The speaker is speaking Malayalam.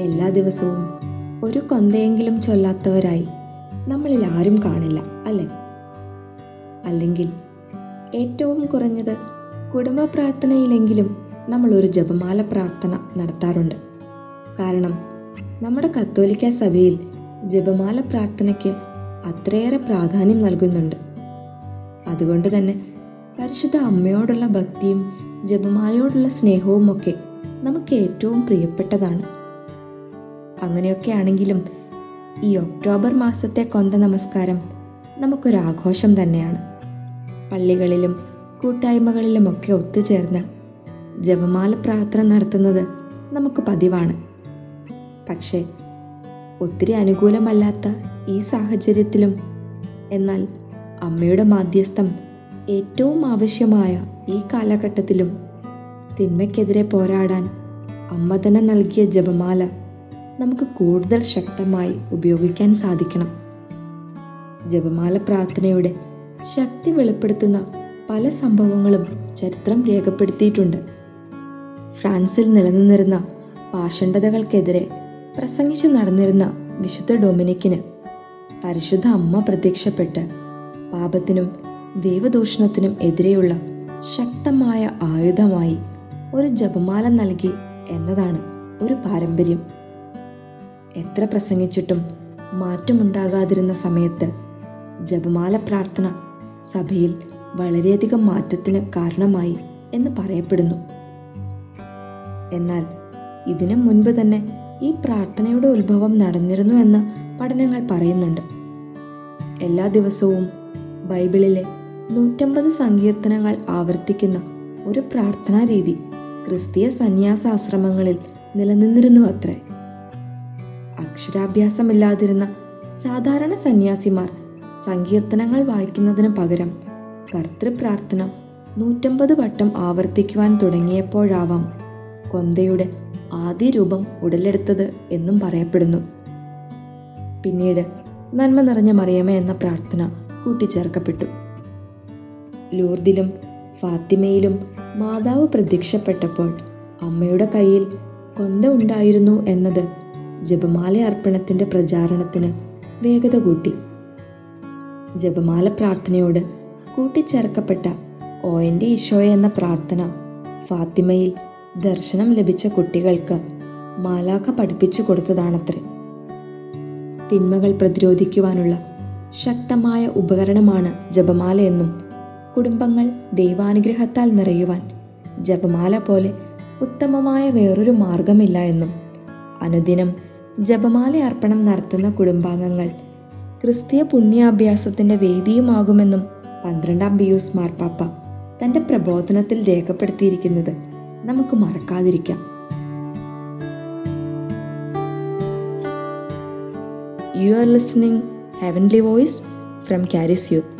എല്ലാ ദിവസവും ഒരു കൊന്തയെങ്കിലും ചൊല്ലാത്തവരായി നമ്മളിൽ ആരും കാണില്ല അല്ലേ? അല്ലെങ്കിൽ ഏറ്റവും കുറഞ്ഞത് കുടുംബ പ്രാർത്ഥനയിലെങ്കിലും നമ്മൾ ഒരു ജപമാല പ്രാർത്ഥന നടത്താറുണ്ട്. കാരണം നമ്മുടെ കത്തോലിക്ക സഭയിൽ ജപമാല പ്രാർത്ഥനയ്ക്ക് അത്രയേറെ പ്രാധാന്യം നൽകുന്നുണ്ട്. അതുകൊണ്ട് തന്നെ പരിശുദ്ധ അമ്മയോടുള്ള ഭക്തിയും ജപമാലയോടുള്ള സ്നേഹവും ഒക്കെ നമുക്ക് ഏറ്റവും പ്രിയപ്പെട്ടതാണ്. അങ്ങനെയൊക്കെ ആണെങ്കിലും ഈ ഒക്ടോബർ മാസത്തെ കൊന്ത നമസ്കാരം നമുക്കൊരു ആഘോഷം തന്നെയാണ്. പള്ളികളിലും കൂട്ടായ്മകളിലുമൊക്കെ ഒത്തുചേർന്ന് ജപമാല പ്രാർത്ഥന നടത്തുന്നത് നമുക്ക് പതിവാണ്. പക്ഷേ ഒത്തിരി അനുകൂലമല്ലാത്ത ഈ സാഹചര്യത്തിലും എന്നാൽ അമ്മയുടെ മാധ്യസ്ഥം ഏറ്റവും ആവശ്യമായ ഈ കാലഘട്ടത്തിലും തിന്മയ്ക്കെതിരെ പോരാടാൻ അമ്മ തന്നെ നൽകിയ ജപമാല നമുക്ക് കൂടുതൽ ശക്തമായി ഉപയോഗിക്കാൻ സാധിക്കണം. ജപമാല പ്രാർത്ഥനയുടെ ശക്തി വെളിപ്പെടുത്തുന്ന പല സംഭവങ്ങളും ചരിത്രം രേഖപ്പെടുത്തിയിട്ടുണ്ട്. ഫ്രാൻസിൽ നിലനിന്നിരുന്ന പാഷണ്ഡതകൾക്കെതിരെ പ്രസംഗിച്ചു നടന്നിരുന്ന വിശുദ്ധ ഡൊമിനിക്കിന് പരിശുദ്ധ അമ്മ പ്രത്യക്ഷപ്പെട്ട് പാപത്തിനും ദൈവദൂഷണത്തിനും എതിരെയുള്ള ശക്തമായ ആയുധമായി ഒരു ജപമാല നൽകി എന്നതാണ് ഒരു പാരമ്പര്യം. എത്ര പ്രസംഗിച്ചിട്ടും മാറ്റമുണ്ടാകാതിരുന്ന സമയത്ത് ജപമാല പ്രാർത്ഥന സഭയിൽ വളരെയധികം മാറ്റത്തിന് കാരണമായി എന്ന് പറയപ്പെടുന്നു. എന്നാൽ ഇതിനു മുൻപ് തന്നെ ഈ പ്രാർത്ഥനയുടെ ഉത്ഭവം നടന്നിരുന്നു എന്ന് പഠനങ്ങൾ പറയുന്നുണ്ട്. എല്ലാ ദിവസവും ബൈബിളിലെ നൂറ്റമ്പത് സങ്കീർത്തനങ്ങൾ ആവർത്തിക്കുന്ന ഒരു പ്രാർത്ഥനാ രീതി ക്രിസ്തീയ സന്യാസാശ്രമങ്ങളിൽ നിലനിന്നിരുന്നു അത്രേ. അക്ഷരാഭ്യാസമില്ലാതിരുന്ന സാധാരണ സന്യാസിമാർ സങ്കീർത്തനങ്ങൾ വായിക്കുന്നതിന് പകരം കർത്തൃപ്രാർത്ഥന നൂറ്റമ്പത് വട്ടം ആവർത്തിക്കുവാൻ തുടങ്ങിയപ്പോഴാവാം കൊന്തയുടെ ആദ്യ രൂപം ഉടലെടുത്തത് എന്നും പറയപ്പെടുന്നു. പിന്നീട് നന്മ നിറഞ്ഞ മറിയമേ എന്ന പ്രാർത്ഥന കൂട്ടിച്ചേർക്കപ്പെട്ടു. ലൂർദിലും ഫാത്തിമയിലും മാതാവ് പ്രത്യക്ഷപ്പെട്ടപ്പോൾ അമ്മയുടെ കയ്യിൽ കൊന്ത ഉണ്ടായിരുന്നു എന്നത് ജപമാല അർപ്പണത്തിന്റെ പ്രചാരണത്തിന് വേഗത കൂട്ടി. ജപമാല പ്രാർത്ഥനയോട് കൂട്ടിച്ചേർക്കപ്പെട്ട ഓ എന്റെ ഈശോയ എന്ന പ്രാർത്ഥന ഫാത്തിമയിൽ ദർശനം ലഭിച്ച കുട്ടികൾക്ക് മാലാഖ പഠിപ്പിച്ചു കൊടുത്തതാണത്രേ. തിന്മകൾ പ്രതിരോധിക്കുവാനുള്ള ശക്തമായ ഉപകരണമാണ് ജപമാല എന്നും കുടുംബങ്ങൾ ദൈവാനുഗ്രഹത്താൽ നിറയുവാൻ ജപമാല പോലെ ഉത്തമമായ വേറൊരു മാർഗമില്ല എന്നും അനുദിനം ജപമാല അർപ്പണം നടത്തുന്ന കുടുംബാംഗങ്ങൾ. ക്രിസ്തീയ പുണ്യാഭ്യാസത്തിന്റെ വേദിയുമാകുമെന്നും പന്ത്രണ്ടാം പിയൂസ് മാർപ്പാപ്പ തന്റെ പ്രബോധനത്തിൽ രേഖപ്പെടുത്തിയിരിക്കുന്നത് നമുക്ക് മറക്കാതിരിക്കാം. You are listening heavenly voice from CHARIS youth